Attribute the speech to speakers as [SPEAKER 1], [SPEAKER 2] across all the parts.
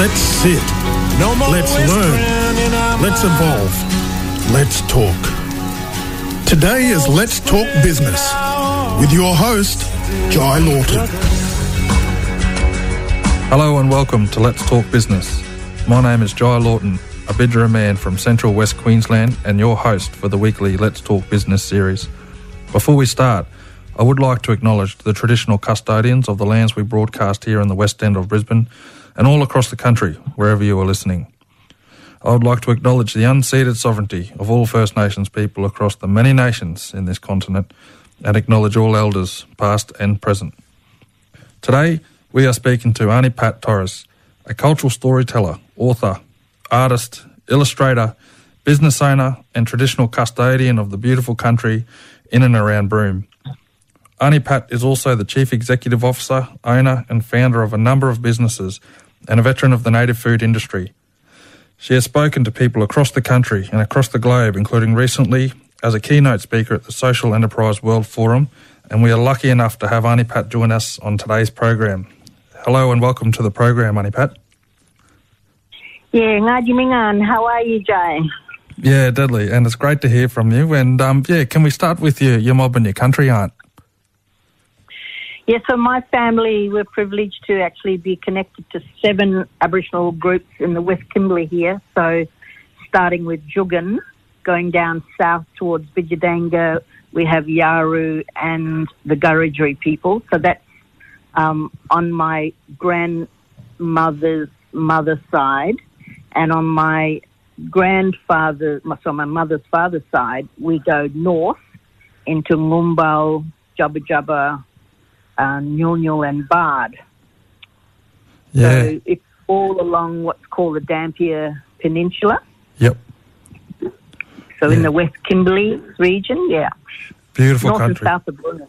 [SPEAKER 1] Let's sit.
[SPEAKER 2] No more
[SPEAKER 1] Let's learn. Let's evolve. Let's talk. Today is Let's Talk Business with your host, Jai Lawton.
[SPEAKER 3] Hello and welcome to Let's Talk Business. My name is Jai Lawton, a Bidjara man from Central West Queensland and your host for the weekly Let's Talk Business series. Before we start, I would like to acknowledge the traditional custodians of the lands we broadcast here in the West End of Brisbane and all across the country, wherever you are listening. I would like to acknowledge the unceded sovereignty of all First Nations people across the many nations in this continent and acknowledge all elders, past and present. Today, we are speaking to Aunty Pat Torres, a cultural storyteller, author, artist, illustrator, business owner, and traditional custodian of the beautiful country in and around Broome. Aunty Pat is also the Chief Executive Officer, owner, and founder of a number of businesses and a veteran of the native food industry. She has spoken to people across the country and across the globe, including recently as a keynote speaker at the Social Enterprise World Forum, and we are lucky enough to have Aunty Pat join us on today's program. Hello and welcome to the program, Aunty Pat.
[SPEAKER 4] Yeah, mingan. How are you, Jai?
[SPEAKER 3] Yeah, deadly, and it's great to hear from you. And um, yeah, can we start with your, your mob and your country aunt?
[SPEAKER 4] Yeah, so my family were privileged to actually be connected to seven Aboriginal groups in the West Kimberley here. So, starting with Jukun, going down south towards Bidyadanga, we have Yawuru and the Karajarri people. So that's um, on my grandmother's mother's side, and on my grandfather, so my mother's father's side, we go north into Ngumbarl, Jabirr Jabirr, uh, Nyul and Bard.
[SPEAKER 3] Yeah.
[SPEAKER 4] So it's all along what's called the Dampier Peninsula.
[SPEAKER 3] Yep.
[SPEAKER 4] So in the West Kimberley region, yeah.
[SPEAKER 3] Beautiful
[SPEAKER 4] North
[SPEAKER 3] country.
[SPEAKER 4] and south of Broome.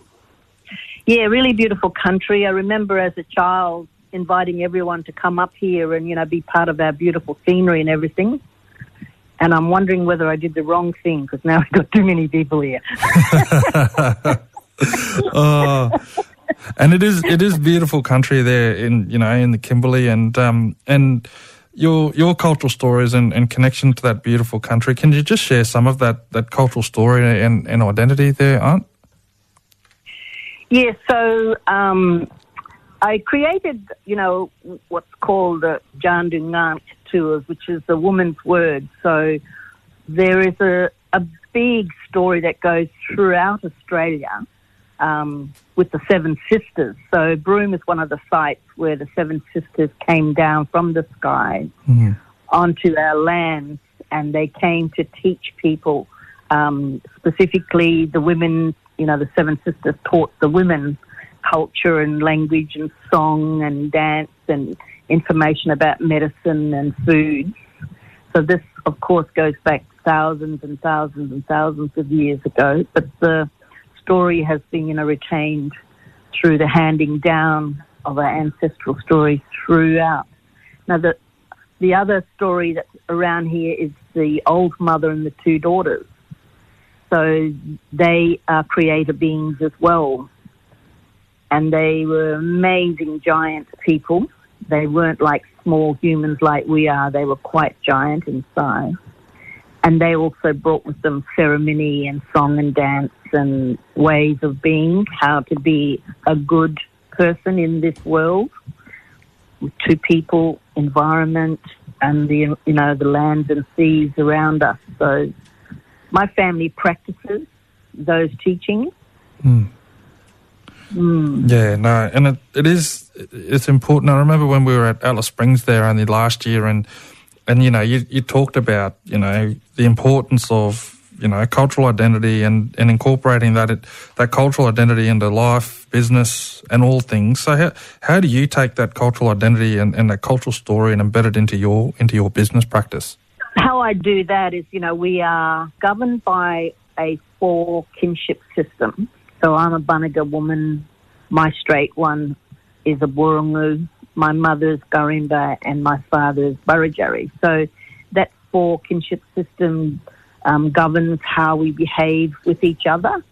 [SPEAKER 4] Yeah, really beautiful country. I remember as a child inviting everyone to come up here and, you know, be part of our beautiful scenery and everything. And I'm wondering whether I did the wrong thing because now we've got too many people here.
[SPEAKER 3] oh, and it is it is beautiful country there in you know in the Kimberley and um and your your cultural stories and, and connection to that beautiful country. Can you just share some of that that cultural story and, and identity there, Aunt?
[SPEAKER 4] Yeah, so um, I created, you know, what's called the Jandungang tours, which is the woman's word. So there is a, a big story that goes throughout Australia um, with the Seven Sisters. So Broome is one of the sites where the Seven Sisters came down from the sky
[SPEAKER 3] Mhm.
[SPEAKER 4] onto our lands, and they came to teach people, um, specifically the women. You know, the Seven Sisters taught the women culture and language and song and dance and information about medicine and foods. So this, of course, goes back thousands and thousands and thousands of years ago, but the story has been, you know, retained through the handing down of our ancestral stories throughout. Now, the the other story that's around here is the old mother and the two daughters. So they are creator beings as well. And they were amazing giant people. They weren't like small humans like we are, they were quite giant in size. And they also brought with them ceremony and song and dance and ways of being, how to be a good person in this world to people, environment, and the you know the lands and seas around us. So, my family practices those teachings.
[SPEAKER 3] Mm.
[SPEAKER 4] Mm.
[SPEAKER 3] Yeah, no, and it, it is it's important. I remember when we were at Alice Springs there only last year, and and you know you you talked about you know the importance of you know cultural identity and and incorporating that it, that cultural identity into life, business, and all things. So how how do you take that cultural identity and, and that cultural story and embed it into your into your business practice?
[SPEAKER 4] How I do that is, you know, we are governed by a four kinship system. So I'm a Bunaga woman. My straight one is a Burungu. My mother's Garimba and my father's Burrajari. So four kinship system um, governs how we behave with each other.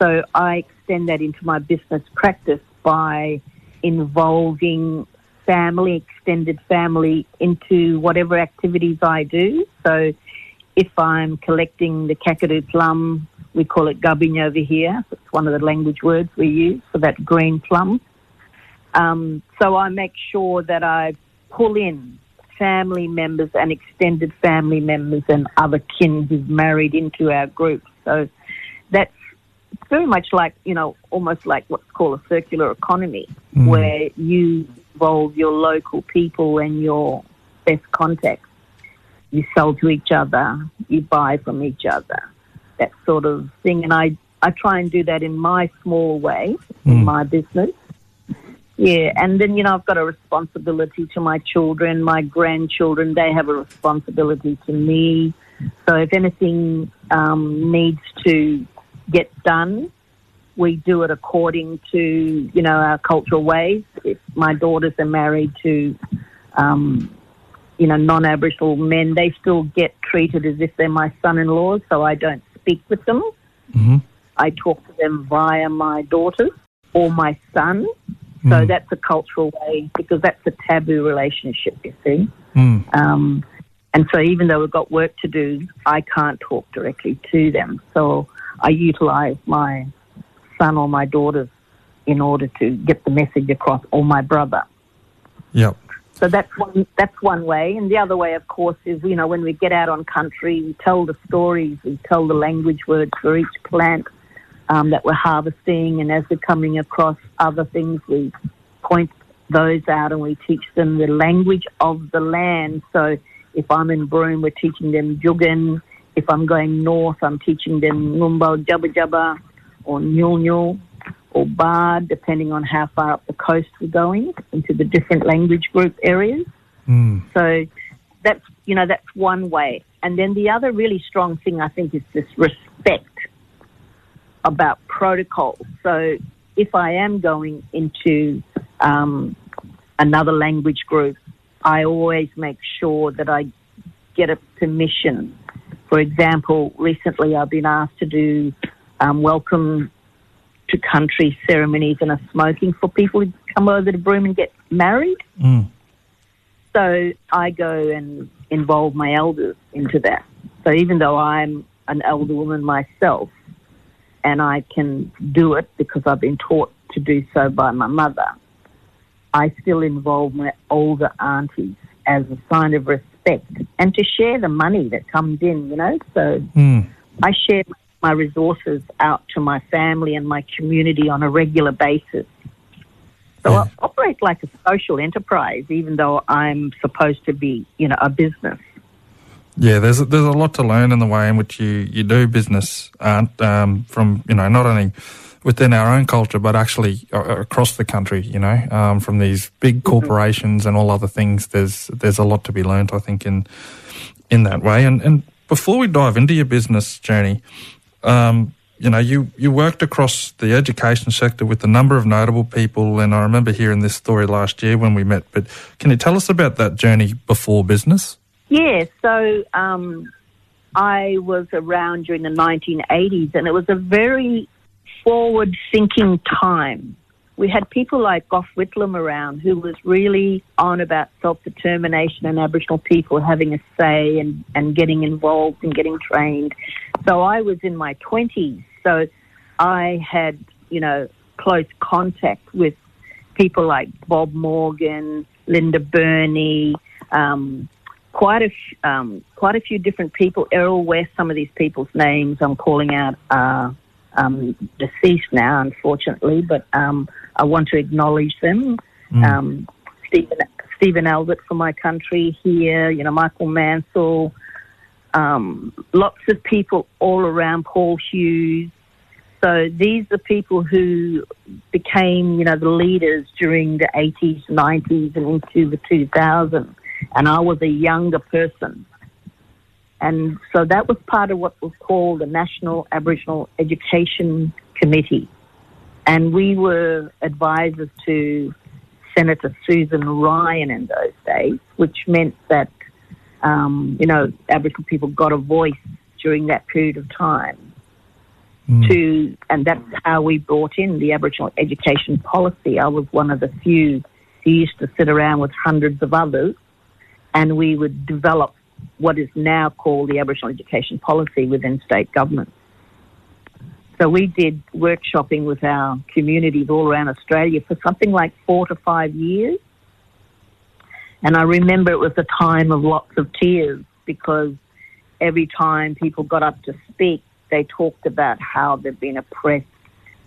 [SPEAKER 4] So I extend that into my business practice by involving family, extended family, into whatever activities I do. So if I'm collecting the Kakadu plum, we call it gubinge over here. It's one of the language words we use for that green plum. Um, so I make sure that I pull in family members and extended family members and other kin who've married into our group. So that's very much like, you know, almost like what's called a circular economy, mm. where you involve your local people and your best contacts. You sell to each other, you buy from each other, that sort of thing. And I, I try and do that in my small way, mm. in my business. Yeah, and then, you know, I've got a responsibility to my children, my grandchildren. They have a responsibility to me. So if anything um, needs to get done, we do it according to, you know, our cultural ways. If my daughters are married to, um, you know, non-Aboriginal men, they still get treated as if they're my son-in-laws, so I don't speak with them. Mm-hmm. I talk to them via my daughters or my son. So mm. that's a cultural way because that's a taboo relationship, you see. Mm. Um, and so even though we've got work to do, I can't talk directly to them. So I utilize my son or my daughters in order to get the message across, or my brother.
[SPEAKER 3] Yep.
[SPEAKER 4] So that's one, that's one way. And the other way, of course, is, you know, when we get out on country, we tell the stories, we tell the language words for each plant um, that we're harvesting, and as we're coming across other things, we point those out and we teach them the language of the land. So if I'm in Broome, we're teaching them Jukun. If I'm going north, I'm teaching them Ngumbarl, Jabirr Jabirr, or Nyul Nyul, or Bard, depending on how far up the coast we're going into the different language group areas. Mm. So that's you know that's one way. And then the other really strong thing I think is this respect about protocol. So if I am going into um, another language group, I always make sure that I get a permission. For example, recently I've been asked to do um, welcome to country ceremonies and a smoking for people who come over to Broome and get married. Mm. So I go and involve my elders into that. So even though I'm an elder woman myself, and I can do it because I've been taught to do so by my mother, I still involve my older aunties as a sign of respect and to share the money that comes in, you know. So mm. I share my resources out to my family and my community on a regular basis. So yeah. I operate like a social enterprise, even though I'm supposed to be, you know, a business.
[SPEAKER 3] Yeah, there's a, there's a lot to learn in the way in which you, you do business, uh, um, from you know not only within our own culture but actually uh, across the country. You know, um, from these big mm-hmm. corporations and all other things. There's there's a lot to be learned, I think, in in that way. And and before we dive into your business journey, um, you know, you, you worked across the education sector with a number of notable people, and I remember hearing this story last year when we met. But can you tell us about that journey before business?
[SPEAKER 4] Yeah, so um, I was around during the 1980s, and it was a very forward thinking time. We had people like Gough Whitlam around who was really on about self determination and Aboriginal people having a say and, and getting involved and getting trained. So I was in my 20s, so I had, you know, close contact with people like Bob Morgan, Linda Burney, um, quite a um, quite a few different people. Errol West, some of these people's names I'm calling out are um, deceased now, unfortunately, but um, I want to acknowledge them. Mm. Um, Stephen Stephen Albert from my country here, you know Michael Mansell, um, lots of people all around. Paul Hughes. So these are people who became, you know, the leaders during the 80s, 90s, and into the 2000s and I was a younger person. And so that was part of what was called the National Aboriginal Education Committee. And we were advisors to Senator Susan Ryan in those days, which meant that, um, you know, Aboriginal people got a voice during that period of time. Mm. To and that's how we brought in the Aboriginal education policy. I was one of the few who used to sit around with hundreds of others and we would develop what is now called the Aboriginal Education Policy within state government. So we did workshopping with our communities all around Australia for something like four to five years. And I remember it was a time of lots of tears because every time people got up to speak, they talked about how they've been oppressed,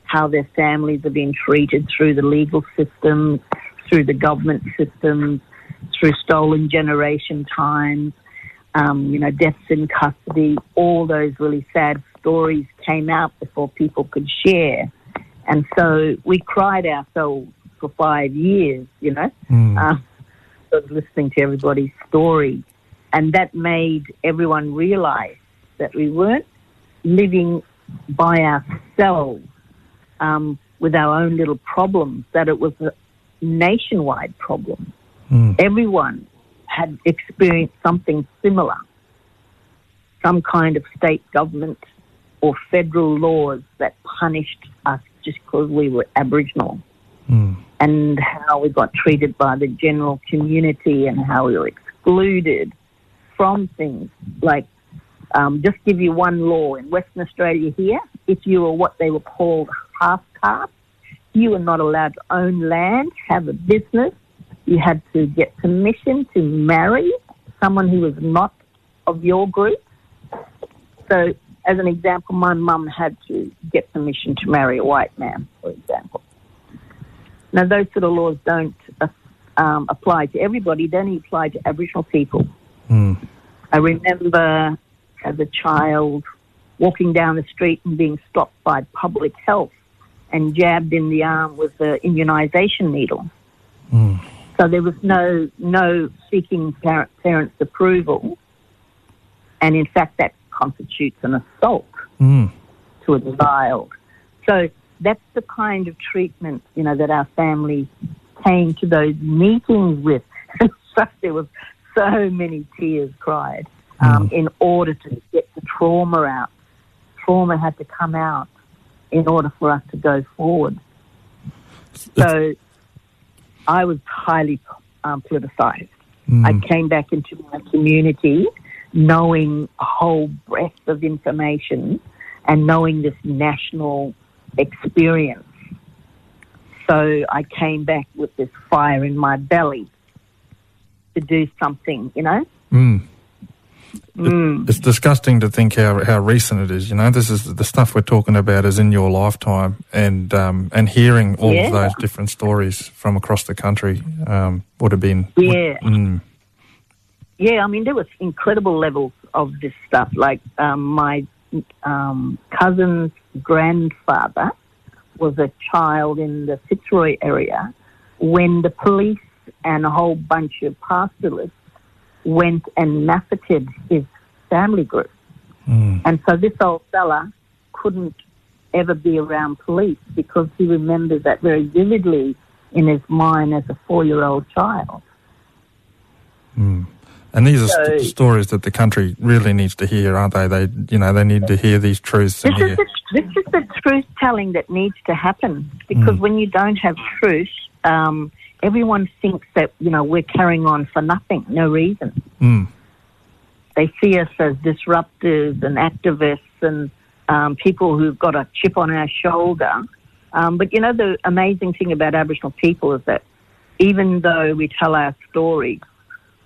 [SPEAKER 4] how their families have been treated through the legal system, through the government systems, through stolen generation times, um, you know, deaths in custody, all those really sad stories came out before people could share. And so we cried ourselves for five years, you know, mm. uh, listening to everybody's story. And that made everyone realize that we weren't living by ourselves um, with our own little problems, that it was a nationwide problem. Mm. Everyone had experienced something similar, some kind of state government or federal laws that punished us just because we were Aboriginal. Mm. And how we got treated by the general community and how we were excluded from things like um, just give you one law in Western Australia here. If you were what they were called half caste, you were not allowed to own land, have a business. You had to get permission to marry someone who was not of your group. So, as an example, my mum had to get permission to marry a white man, for example. Now, those sort of laws don't um, apply to everybody, they only apply to Aboriginal people. Mm. I remember as a child walking down the street and being stopped by public health and jabbed in the arm with the immunisation needle. So there was no no seeking parent, parents' approval, and in fact that constitutes an assault mm. to a child. So that's the kind of treatment you know that our family came to those meetings with. there was so many tears cried um, mm. in order to get the trauma out. Trauma had to come out in order for us to go forward. So I was highly um, politicized. Mm. I came back into my community knowing a whole breadth of information and knowing this national experience. So I came back with this fire in my belly to do something, you know?
[SPEAKER 3] Mm. Mm. It's disgusting to think how, how recent it is. You know, this is the stuff we're talking about is in your lifetime, and um, and hearing all yeah. of those different stories from across the country um, would have been
[SPEAKER 4] yeah. Would, mm. Yeah, I mean there was incredible levels of this stuff. Like um, my um, cousin's grandfather was a child in the Fitzroy area when the police and a whole bunch of pastoralists went and massacred his family group. Mm. And so this old fella couldn't ever be around police because he remembers that very vividly in his mind as a four year old child.
[SPEAKER 3] Mm. And these are so, st- stories that the country really needs to hear, aren't they? They, you know, they need to hear these truths.
[SPEAKER 4] This, is the, this is the truth telling that needs to happen because mm. when you don't have truth, um, everyone thinks that, you know, we're carrying on for nothing, no reason. Mm. They see us as disruptors and activists and um, people who've got a chip on our shoulder. Um, but, you know, the amazing thing about Aboriginal people is that even though we tell our story,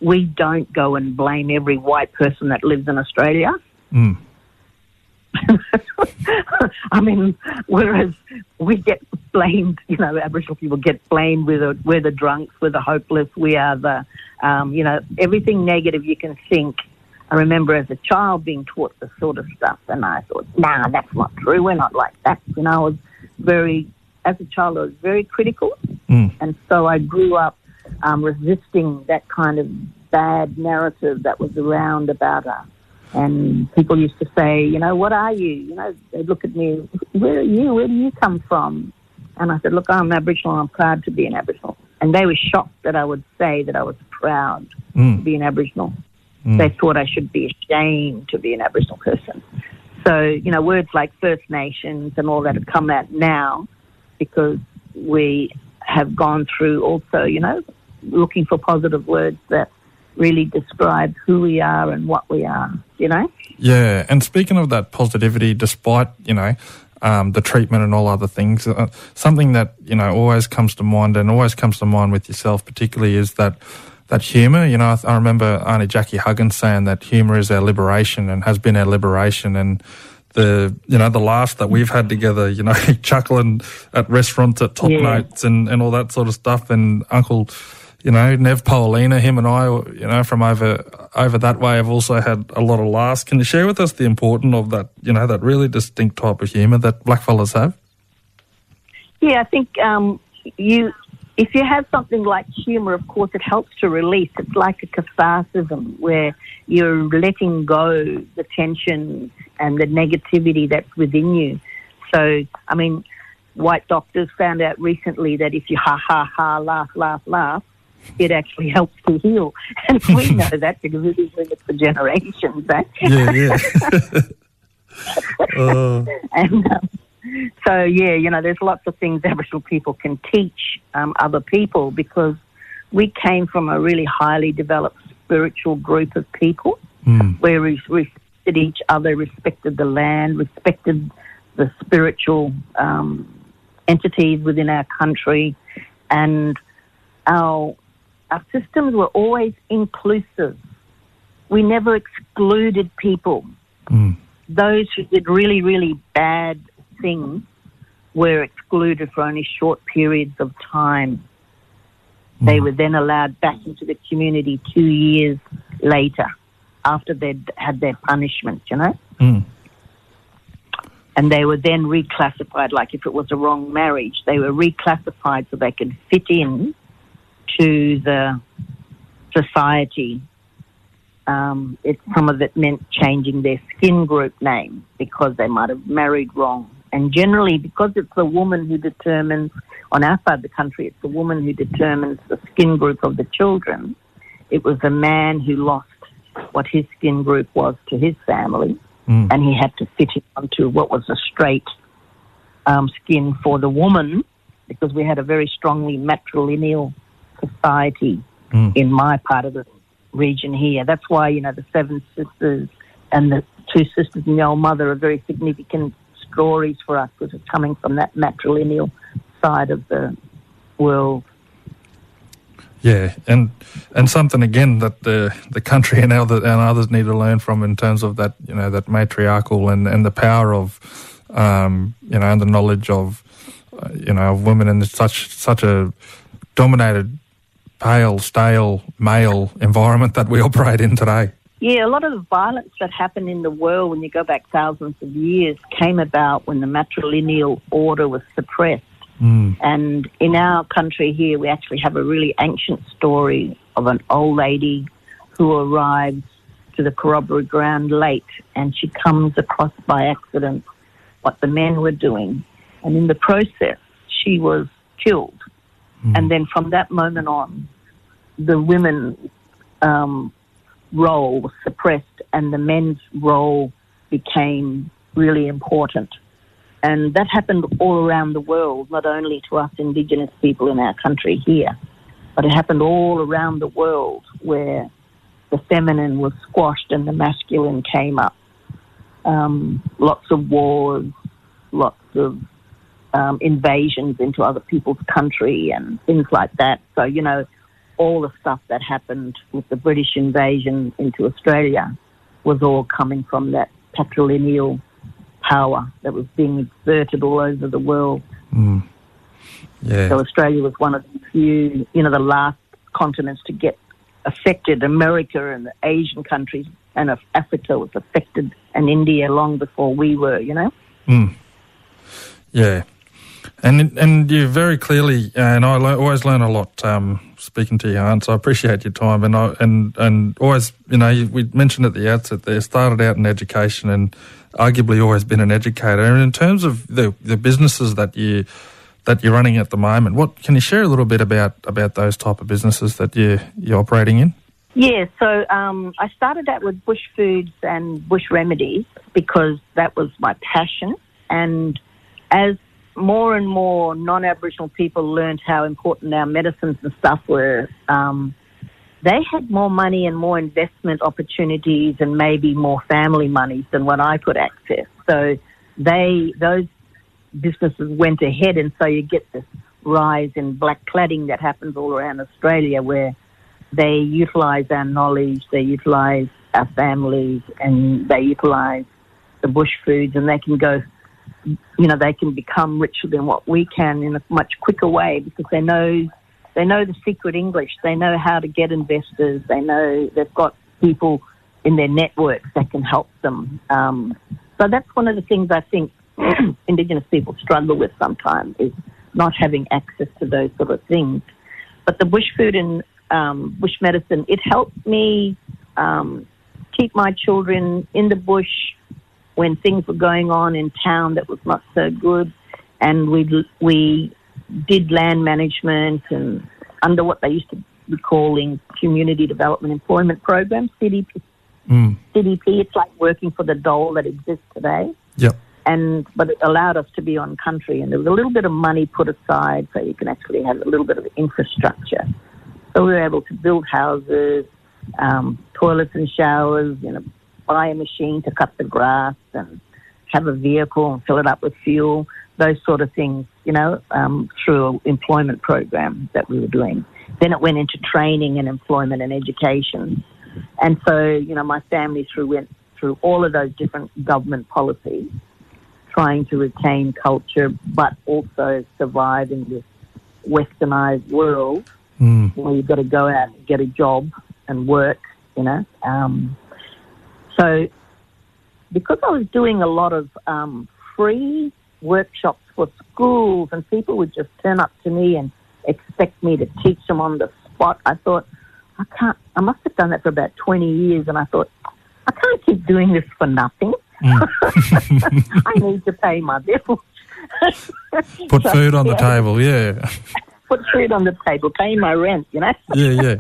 [SPEAKER 4] we don't go and blame every white person that lives in Australia. Mm. I mean, whereas we get blamed, you know, Aboriginal people get blamed with the, we're the drunks, we're the hopeless, we are the, um, you know, everything negative you can think. I remember as a child being taught this sort of stuff, and I thought, nah, that's not true. We're not like that. You know, I was very, as a child, I was very critical, mm. and so I grew up um, resisting that kind of bad narrative that was around about us. And people used to say, you know, what are you? You know, they'd look at me, where are you? Where do you come from? And I said, look, I'm Aboriginal. I'm proud to be an Aboriginal. And they were shocked that I would say that I was proud mm. to be an Aboriginal. Mm. They thought I should be ashamed to be an Aboriginal person. So, you know, words like First Nations and all that have come out now because we have gone through also, you know, looking for positive words that really describe who we are and what we are, you know?
[SPEAKER 3] Yeah, and speaking of that positivity, despite, you know, um, the treatment and all other things, uh, something that, you know, always comes to mind and always comes to mind with yourself particularly is that that humour. You know, I, I remember Auntie Jackie Huggins saying that humour is our liberation and has been our liberation and the you know the laughs that we've had together, you know, chuckling at restaurants at top yeah. notes and, and all that sort of stuff. And Uncle, you know, Nev Paulina, him and I, you know, from over over that way, have also had a lot of laughs. Can you share with us the importance of that, you know, that really distinct type of humour that blackfellas have?
[SPEAKER 4] Yeah, I think um, you if you have something like humour, of course, it helps to release. It's like a catharsism where you're letting go the tension and the negativity that's within you. So, I mean, white doctors found out recently that if you ha ha ha, laugh, laugh, laugh, it actually helps to heal. And we know that because we've been doing it for generations. Eh?
[SPEAKER 3] Yeah, yeah. uh.
[SPEAKER 4] And um, so, yeah, you know, there's lots of things Aboriginal people can teach um, other people because we came from a really highly developed spiritual group of people mm. where we respected each other, respected the land, respected the spiritual um, entities within our country, and our our systems were always inclusive. We never excluded people. Mm. Those who did really, really bad things were excluded for only short periods of time. Mm. They were then allowed back into the community two years later after they'd had their punishment, you know? Mm. And they were then reclassified, like if it was a wrong marriage, they were reclassified so they could fit in to the society. Um, it, some of it meant changing their skin group name because they might have married wrong and generally, because it's the woman who determines, on our side of the country, it's the woman who determines the skin group of the children. It was the man who lost what his skin group was to his family, mm. and he had to fit it onto what was a straight um, skin for the woman, because we had a very strongly matrilineal society mm. in my part of the region here. That's why, you know, the seven sisters and the two sisters and the old mother are very significant stories for us because it's coming from that matrilineal side of the world.
[SPEAKER 3] Yeah, and and something again that the the country and other and others need to learn from in terms of that you know that matriarchal and, and the power of um, you know and the knowledge of uh, you know of women in such such a dominated pale stale male environment that we operate in today.
[SPEAKER 4] Yeah, a lot of the violence that happened in the world when you go back thousands of years came about when the matrilineal order was suppressed. Mm. And in our country here, we actually have a really ancient story of an old lady who arrives to the corroboree ground late and she comes across by accident what the men were doing. And in the process, she was killed. Mm. And then from that moment on, the women um, role was suppressed and the men's role became really important. And that happened all around the world, not only to us Indigenous people in our country here, but it happened all around the world where the feminine was squashed and the masculine came up. Um, lots of wars, lots of um, invasions into other people's country and things like that. So, you know, all the stuff that happened with the British invasion into Australia was all coming from that patrilineal power that was being exerted all over the world. Mm.
[SPEAKER 3] Yeah.
[SPEAKER 4] So Australia was one of the few, you know, the last continents to get affected. America and the Asian countries and Africa was affected, and India long before we were, you know.
[SPEAKER 3] Mm. Yeah. And and you very clearly, and I le- always learn a lot um, speaking to you, Aunt. So I appreciate your time, and I, and and always, you know, we mentioned at the outset there, started out in education, and arguably always been an educator. And in terms of the the businesses that you that you're running at the moment, what can you share a little bit about about those type of businesses that you you're operating in?
[SPEAKER 4] Yeah, so um, I started out with bush foods and bush remedies because that was my passion, and as more and more non-Aboriginal people learned how important our medicines and stuff were, um, they had more money and more investment opportunities and maybe more family monies than what I could access. So they those businesses went ahead, and so you get this rise in black cladding that happens all around Australia, where they utilise our knowledge, they utilise our families, and they utilise the bush foods, and they can go. You know, they can become richer than what we can in a much quicker way because they know they know the secret English. They know how to get investors. They know they've got people in their networks that can help them. Um, so that's one of the things I think Indigenous people struggle with sometimes is not having access to those sort of things. But the bush food and um, bush medicine, it helped me um, keep my children in the bush when things were going on in town that was not so good. And we, we did land management and under what they used to be calling Community Development Employment Program, CDP. Mm. CDP, it's like working for the dole that exists today.
[SPEAKER 3] Yep.
[SPEAKER 4] And but it allowed us to be on country, and there was a little bit of money put aside so you can actually have a little bit of infrastructure. So we were able to build houses, um, toilets and showers, you know, buy a machine to cut the grass, and have a vehicle and fill it up with fuel those sort of things, you know, um, through an employment program that we were doing. Then it went into training and employment and education. And so, you know, my family through went through all of those different government policies, trying to retain culture, but also survive in this westernized world mm. where you've got to go out and get a job and work, you know. Um, so, because I was doing a lot of um, free workshops for schools, and people would just turn up to me and expect me to teach them on the spot. I thought, I can't, I must have done that for about 20 years, and I thought, I can't keep doing this for nothing. Mm. I need to pay my bills.
[SPEAKER 3] Put so, food on yeah. the table, yeah.
[SPEAKER 4] Put food on the table, pay my rent, you know?
[SPEAKER 3] Yeah, yeah.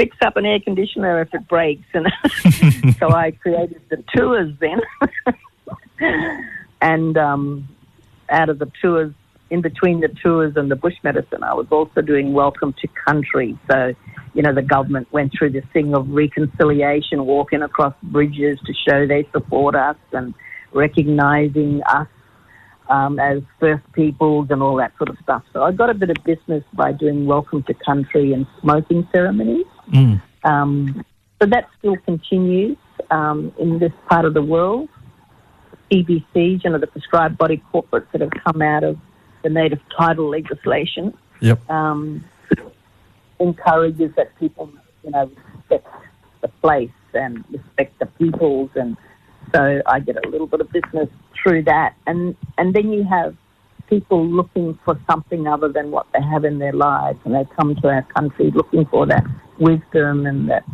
[SPEAKER 4] Fix up an air conditioner if it breaks. And so I created the tours then. And um, out of the tours, in between the tours and the bush medicine, I was also doing Welcome to Country. So, you know, the government went through this thing of reconciliation, walking across bridges to show they support us and recognizing us um, as First Peoples and all that sort of stuff. So I got a bit of business by doing Welcome to Country and smoking ceremonies. Mm. Um, so that still continues um, in this part of the world. PBCs, you know, the prescribed body corporates that have come out of the native title legislation.
[SPEAKER 3] Yep.
[SPEAKER 4] Um, encourages that people, you know, respect the place and respect the peoples, and so I get a little bit of business through that, and and then you have people looking for something other than what they have in their lives, and they come to our country looking for that wisdom and that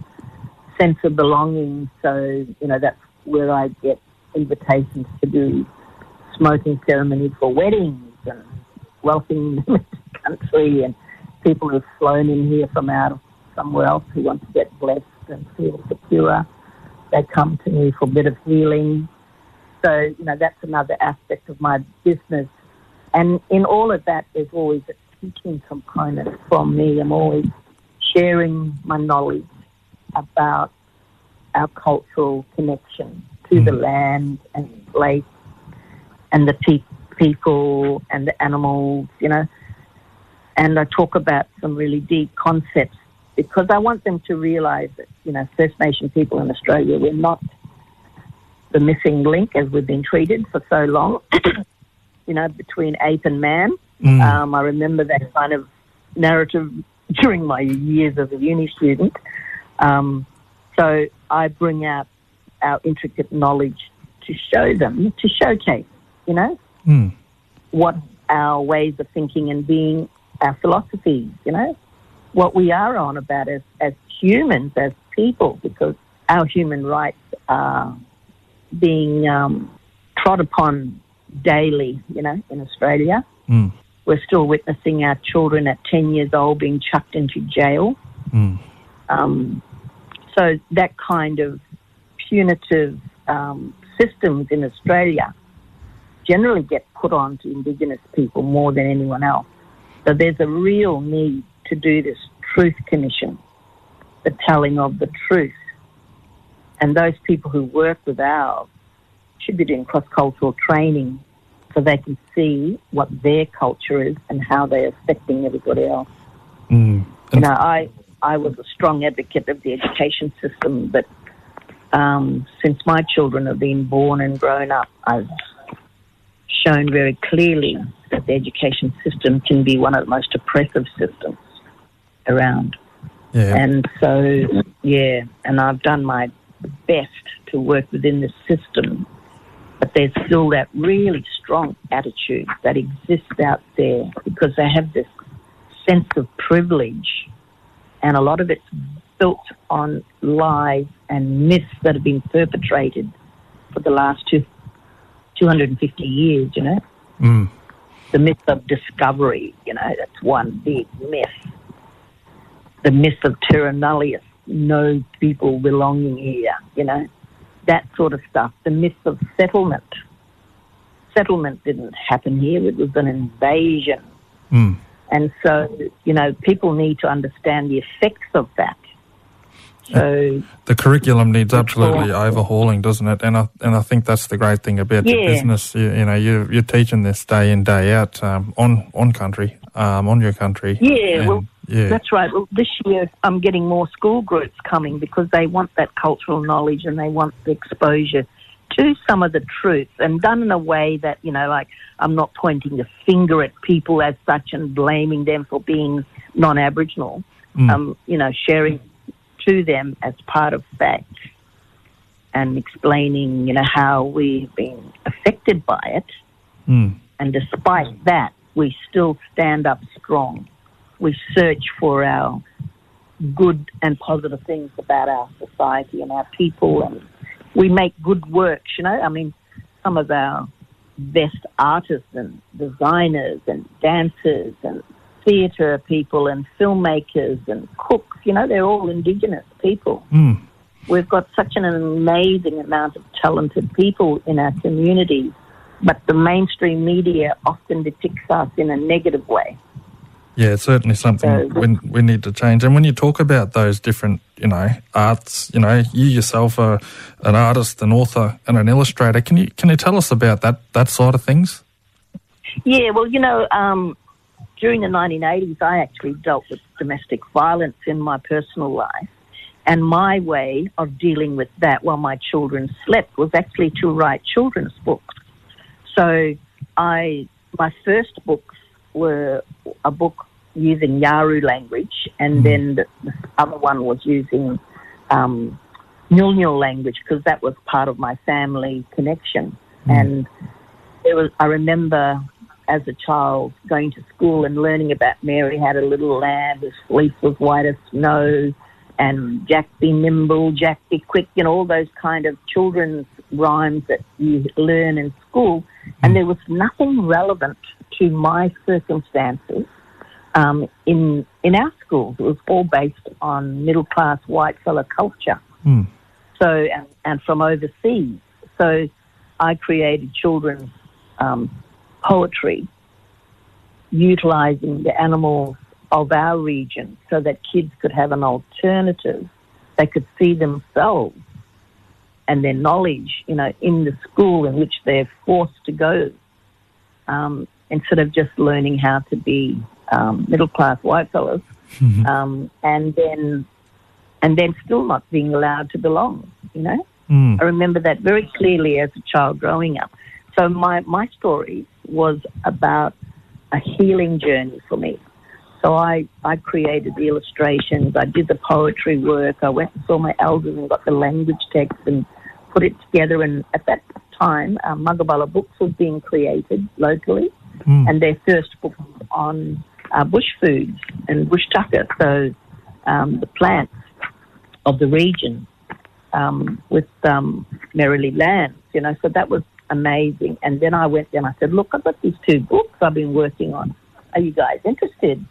[SPEAKER 4] sense of belonging. So you know that's where I get invitations to do smoking ceremonies for weddings and welcoming them to the country and people who've flown in here from out of somewhere else who want to get blessed and feel secure. They come to me for a bit of healing. So, you know, that's another aspect of my business. And in all of that, there's always a teaching component from me. I'm always sharing my knowledge about our cultural connection to mm. the land and place and the pe- people and the animals, you know. And I talk about some really deep concepts because I want them to realize that, you know, First Nation people in Australia, we're not the missing link as we've been treated for so long, you know, between ape and man. Mm. Um, I remember that kind of narrative during my years as a uni student. Um, so I bring out our intricate knowledge to show them, to showcase, you know, mm. what our ways of thinking and being, our philosophies, you know, what we are on about as, as humans, as people, because our human rights are being um, trod upon daily, you know, in Australia. Mm. We're still witnessing our children at 10 years old being chucked into jail. Mm. Um, so that kind of punitive um, systems in Australia generally get put on to Indigenous people more than anyone else. So there's a real need to do this truth commission, the telling of the truth. And those people who work with ours should be doing cross cultural training so they can see what their culture is and how they're affecting everybody else.
[SPEAKER 3] Mm.
[SPEAKER 4] You know, I I was a strong advocate of the education system, but um, since my children have been born and grown up, I've shown very clearly that the education system can be one of the most oppressive systems around.
[SPEAKER 3] Yeah.
[SPEAKER 4] And so, yeah, and I've done my best to work within the system, but there's still that really strong attitude that exists out there because they have this sense of privilege, and a lot of it's built on lies and myths that have been perpetrated for the last two, 250 years, you know.
[SPEAKER 3] Mm.
[SPEAKER 4] The myth of discovery, you know, that's one big myth. The myth of terra nullius, no people belonging here, you know, that sort of stuff. The myth of settlement. Settlement didn't happen here, it was an invasion.
[SPEAKER 3] Mm.
[SPEAKER 4] And so, you know, people need to understand the effects of that. So,
[SPEAKER 3] The curriculum needs absolutely overhauling, doesn't it? And I and I think that's the great thing about your business. You, you know, you you're teaching this day in day out um, on on country, um, on your country.
[SPEAKER 4] Yeah, well,
[SPEAKER 3] yeah,
[SPEAKER 4] That's right. Well, this year I'm getting more school groups coming because they want that cultural knowledge and they want the exposure to some of the truth and done in a way that, you know, like I'm not pointing the finger at people as such and blaming them for being non Aboriginal.
[SPEAKER 3] Mm.
[SPEAKER 4] Um, you know, sharing to them as part of fact and explaining, you know, how we've been affected by it.
[SPEAKER 3] Mm.
[SPEAKER 4] And despite that, we still stand up strong. We search for our good and positive things about our society and our people, and we make good works. You know, I mean, some of our best artists and designers and dancers and theatre people and filmmakers and cooks. You know, they're all Indigenous people.
[SPEAKER 3] Mm.
[SPEAKER 4] We've got such an amazing amount of talented people in our community, but the mainstream media often depicts us in a negative way.
[SPEAKER 3] Yeah, it's certainly something
[SPEAKER 4] So-
[SPEAKER 3] we, we need to change. And when you talk about those different, you know, arts, you know, you yourself are an artist, an author, and an illustrator. Can you can you tell us about that that side of things?
[SPEAKER 4] Yeah, well, you know, um, during the 1980s, I actually dealt with domestic violence in my personal life. And my way of dealing with that while my children slept was actually to write children's books. So I, my first books were a book using Yawuru language, and hmm. then the, the other one was using um, Nyul language because that was part of my family connection. Hmm. And there was, I remember as a child going to school and learning about Mary had a little lamb whose fleece was white as snow, and Jack be nimble, Jack be quick, you know, all those kind of children's rhymes that you learn in school. And hmm. there was nothing relevant to my circumstances um, in in our schools. It was all based on middle class white fella culture.
[SPEAKER 3] Mm.
[SPEAKER 4] So and, and from overseas. So I created children's um, poetry utilizing the animals of our region so that kids could have an alternative. They could see themselves and their knowledge, you know, in the school in which they're forced to go, um, instead of just learning how to be um, middle class white fellas, um, and then and then still not being allowed to belong. You know,
[SPEAKER 3] Mm.
[SPEAKER 4] I remember that very clearly as a child growing up. So my my story was about a healing journey for me. So I, I created the illustrations, I did the poetry work, I went and saw my elders and got the language text and put it together. And at that time, um, Magabala Books was being created locally,
[SPEAKER 3] Mm.
[SPEAKER 4] and their first book was on uh, bush foods and bush tucker, so um, the plants of the region um, with um, Merrilee Lands, you know, so that was amazing. And then I went there and I said, look, I've got these two books I've been working on. Are you guys interested?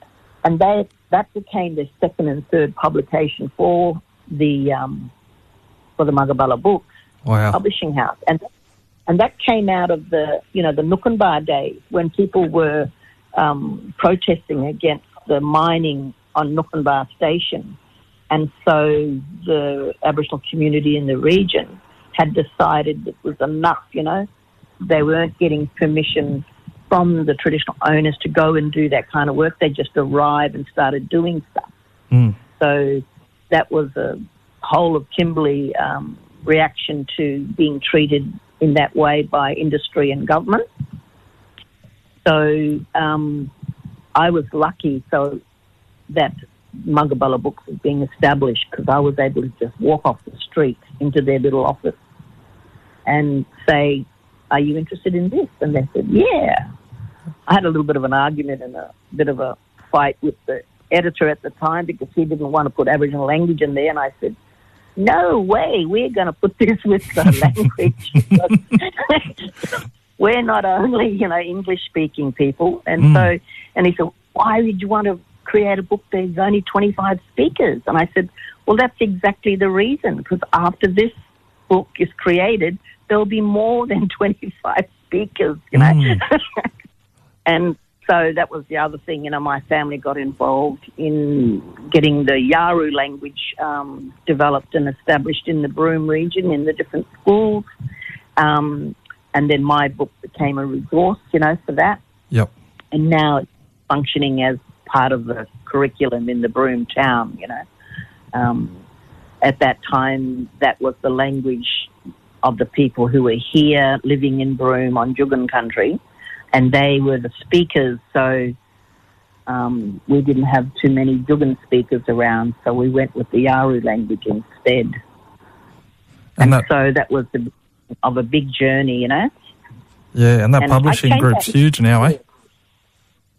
[SPEAKER 4] And they, that became the second and third publication for the um, for the Magabala Books
[SPEAKER 3] Wow.
[SPEAKER 4] publishing house. And and that came out of the you know the Noonkanbah days when people were um, protesting against the mining on Noonkanbah Station, and so the Aboriginal community in the region had decided it was enough. You know, they weren't getting permission from the traditional owners to go and do that kind of work. They just arrived and started doing stuff.
[SPEAKER 3] Mm.
[SPEAKER 4] So that was a whole of Kimberley um, reaction to being treated in that way by industry and government. So um, I was lucky so that Magabala Books was being established because I was able to just walk off the street into their little office and say, are you interested in this? And they said, yeah. I had a little bit of an argument and a bit of a fight with the editor at the time because he didn't want to put Aboriginal language in there. And I said, no way, we're going to put this with the language. we're not only, you know, English speaking people. And mm. so, and he said, why would you want to create a book there's only 25 speakers? And I said, well, that's exactly the reason, because after this book is created, there'll be more than 25 speakers, you know. Mm. and so that was the other thing, you know, my family got involved in getting the Yawuru language um, developed and established in the Broome region in the different schools. Um, and then my book became a resource, you know, for that.
[SPEAKER 3] Yep.
[SPEAKER 4] And now it's functioning as part of the curriculum in the Broome town, you know. Um, at that time, that was the language of the people who were here living in Broome on Jukun country, and they were the speakers. So um, we didn't have too many Jukun speakers around, so we went with the Yawuru language instead. And, and that, so that was the, of a big journey, you know.
[SPEAKER 3] Yeah, and that and publishing group's huge now, eh?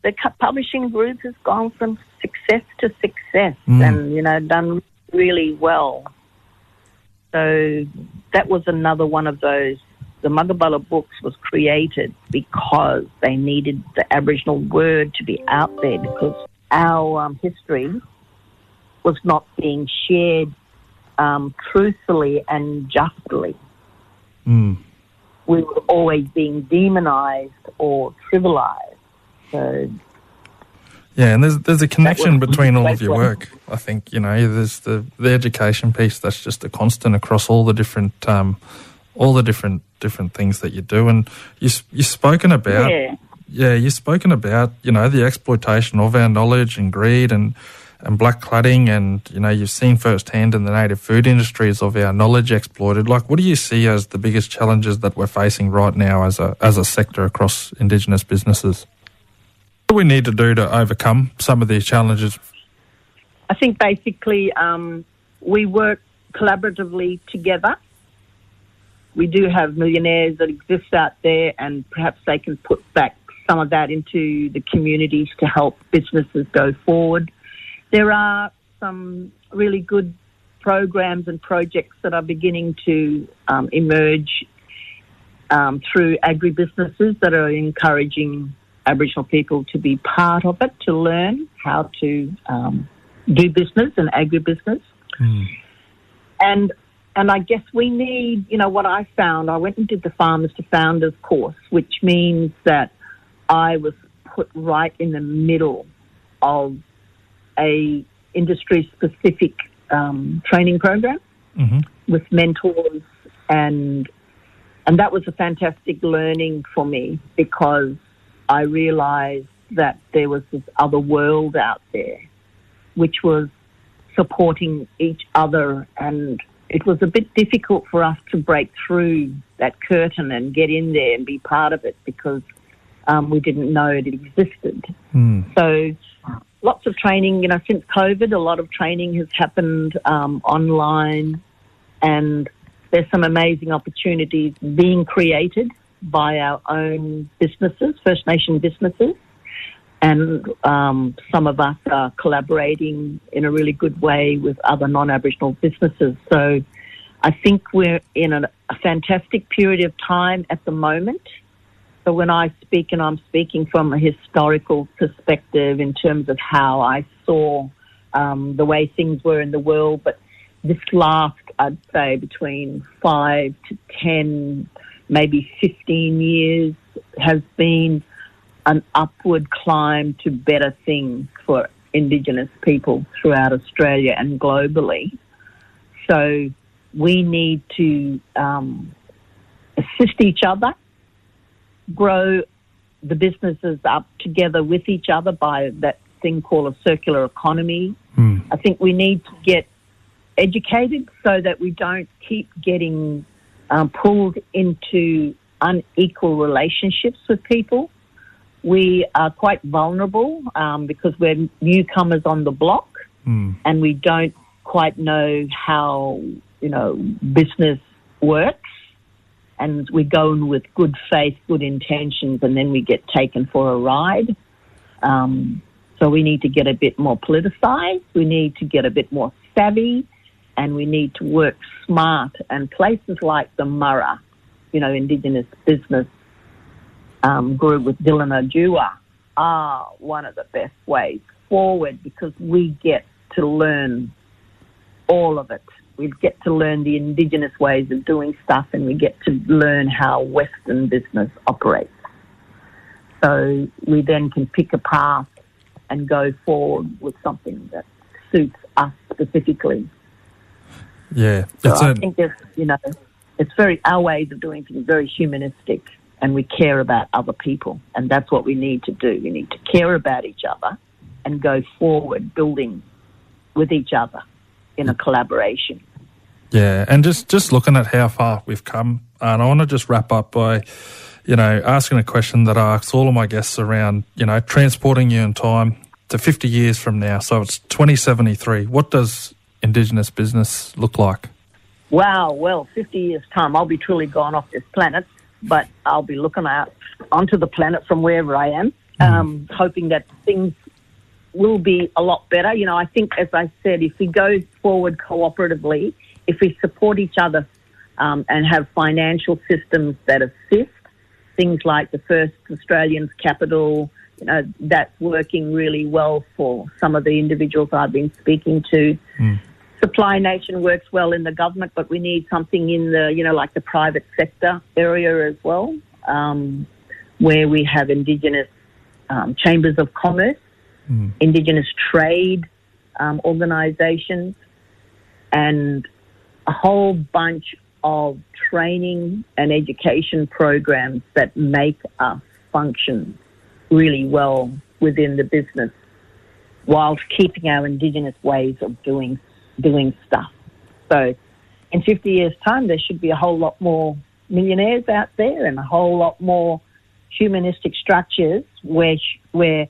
[SPEAKER 4] The publishing group has gone from success to success, mm. and you know, done really well. So that was another one of those. The Magabala books was created because they needed the Aboriginal word to be out there because our um, history was not being shared um, truthfully and justly.
[SPEAKER 3] Mm.
[SPEAKER 4] We were always being demonized or trivialized. So
[SPEAKER 3] yeah, and there's there's a connection between all of your work. I think you know there's the the education piece that's just a constant across all the different um, all the different different things that you do, and you you've spoken about
[SPEAKER 4] yeah.
[SPEAKER 3] yeah you've spoken about you know the exploitation of our knowledge and greed and and black cladding, and you know you've seen firsthand in the native food industries of our knowledge exploited. Like, what do you see as the biggest challenges that we're facing right now as a as a sector across Indigenous businesses? What do we need to do to overcome some of these challenges?
[SPEAKER 4] I think basically um, we work collaboratively together. We do have millionaires that exist out there, and perhaps they can put back some of that into the communities to help businesses go forward. There are some really good programs and projects that are beginning to um, emerge um, through agribusinesses that are encouraging Aboriginal people to be part of it, to learn how to um, do business and agribusiness.
[SPEAKER 3] Mm.
[SPEAKER 4] And and I guess we need, you know, what I found. I went and did the Farmers to Founders course, which means that I was put right in the middle of a industry specific um, training program
[SPEAKER 3] mm-hmm.
[SPEAKER 4] with mentors and and that was a fantastic learning for me because I realized that there was this other world out there which was supporting each other and it was a bit difficult for us to break through that curtain and get in there and be part of it because um, we didn't know it existed.
[SPEAKER 3] Mm.
[SPEAKER 4] So lots of training, you know, since COVID, a lot of training has happened um, online and there's some amazing opportunities being created by our own businesses, First Nation businesses. And um, some of us are collaborating in a really good way with other non Aboriginal businesses. So I think we're in a, a fantastic period of time at the moment. So when I speak, and I'm speaking from a historical perspective in terms of how I saw um, the way things were in the world, but this last, I'd say, between five to ten maybe 15 years has been an upward climb to better things for Indigenous people throughout Australia and globally. So we need to um, assist each other, grow the businesses up together with each other by that thing called a circular economy.
[SPEAKER 3] Mm.
[SPEAKER 4] I think we need to get educated so that we don't keep getting um, pulled into unequal relationships with people. We are quite vulnerable um, because we're newcomers on the block
[SPEAKER 3] Mm.
[SPEAKER 4] and we don't quite know how, you know, business works. And we go in with good faith, good intentions, and then we get taken for a ride. Um, so we need to get a bit more politicized. We need to get a bit more savvy, and we need to work smart. And places like the Murra, you know, Indigenous business um, group with Dylan Ojua, are one of the best ways forward because we get to learn all of it. We get to learn the Indigenous ways of doing stuff, and we get to learn how Western business operates. So we then can pick a path and go forward with something that suits us specifically.
[SPEAKER 3] Yeah,
[SPEAKER 4] So I
[SPEAKER 3] a,
[SPEAKER 4] think you know, it's very our ways of doing things very humanistic, and we care about other people, and that's what we need to do. We need to care about each other and go forward, building with each other in a collaboration.
[SPEAKER 3] Yeah, and just just looking at how far we've come, and I want to just wrap up by, you know, asking a question that I ask all of my guests around, you know, transporting you in time to 50 years from now. So it's 2073. What does Indigenous business look like?
[SPEAKER 4] Wow, well, 50 years' time, I'll be truly gone off this planet, but I'll be looking out onto the planet from wherever I am, um, hoping that things will be a lot better. You know, I think, as I said, if we go forward cooperatively, if we support each other um, and have financial systems that assist, things like the first Australians capital, you know, that's working really well for some of the individuals I've been speaking to. Supply Nation works well in the government, but we need something in the, you know, like the private sector area as well, um, where we have Indigenous um, chambers of commerce, Indigenous trade um, organisations, and a whole bunch of training and education programs that make us function really well within the business whilst keeping our indigenous ways of doing doing stuff. So in 50 years time there should be a whole lot more millionaires out there and a whole lot more humanistic structures where where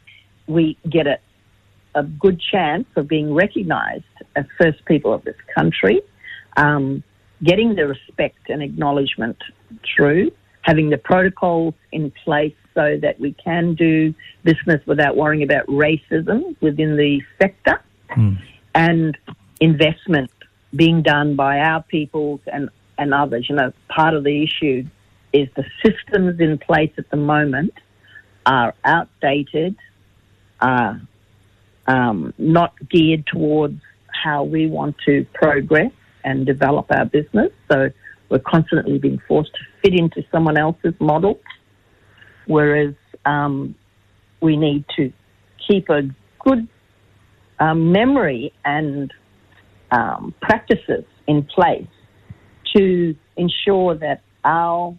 [SPEAKER 4] we get a a good chance of being recognised as first people of this country, um, getting the respect and acknowledgement through, having the protocols in place so that we can do business without worrying about racism within the sector, and investment being done by our peoples and, and others. You know, part of the issue is the systems in place at the moment are outdated, are um, not geared towards how we want to progress and develop our business. So we're constantly being forced to fit into someone else's model, whereas um, we need to keep a good um, memory and um, practices in place to ensure that our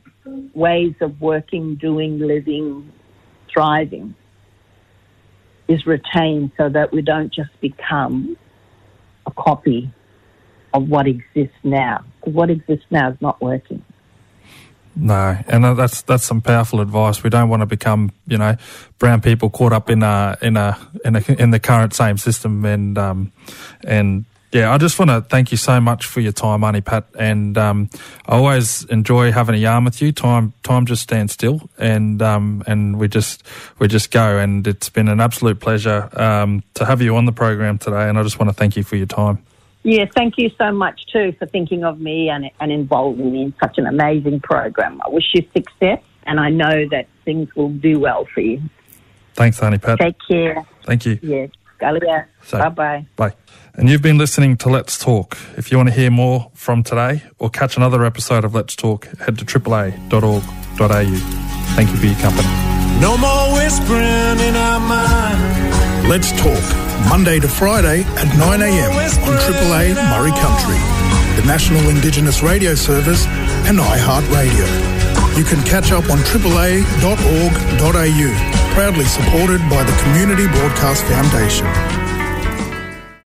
[SPEAKER 4] ways of working, doing, living, thriving is retained so that we don't just become a copy of what exists now. What exists now is not working.
[SPEAKER 3] No, and that's that's some powerful advice. We don't want to become, you know, brown people caught up in a in a in a in the current same system. And um, and yeah, I just want to thank you so much for your time, Aunty Pat. And um, I always enjoy having a yarn with you. Time time just stands still, and um, and we just we just go. And it's been an absolute pleasure um, to have you on the program today. And I just want to thank you for your time.
[SPEAKER 4] Yeah, thank you so much too for thinking of me and, and involving me in such an amazing program. I wish you success and I know that things will do well for you.
[SPEAKER 3] Thanks, Aunty Pat.
[SPEAKER 4] Take care.
[SPEAKER 3] Thank you.
[SPEAKER 4] Yeah. Galia.
[SPEAKER 3] So-
[SPEAKER 4] Bye bye.
[SPEAKER 3] Bye. And you've been listening to Let's Talk. If you want to hear more from today or catch another episode of Let's Talk, head to AAA.org.au. Thank you for your company.
[SPEAKER 2] No more whispering in our mind.
[SPEAKER 1] Let's Talk, Monday to Friday at 9am on Triple A Murri Country, the National Indigenous Radio Service and iHeartRadio. You can catch up on AAA.org.au, proudly supported by the Community Broadcast Foundation.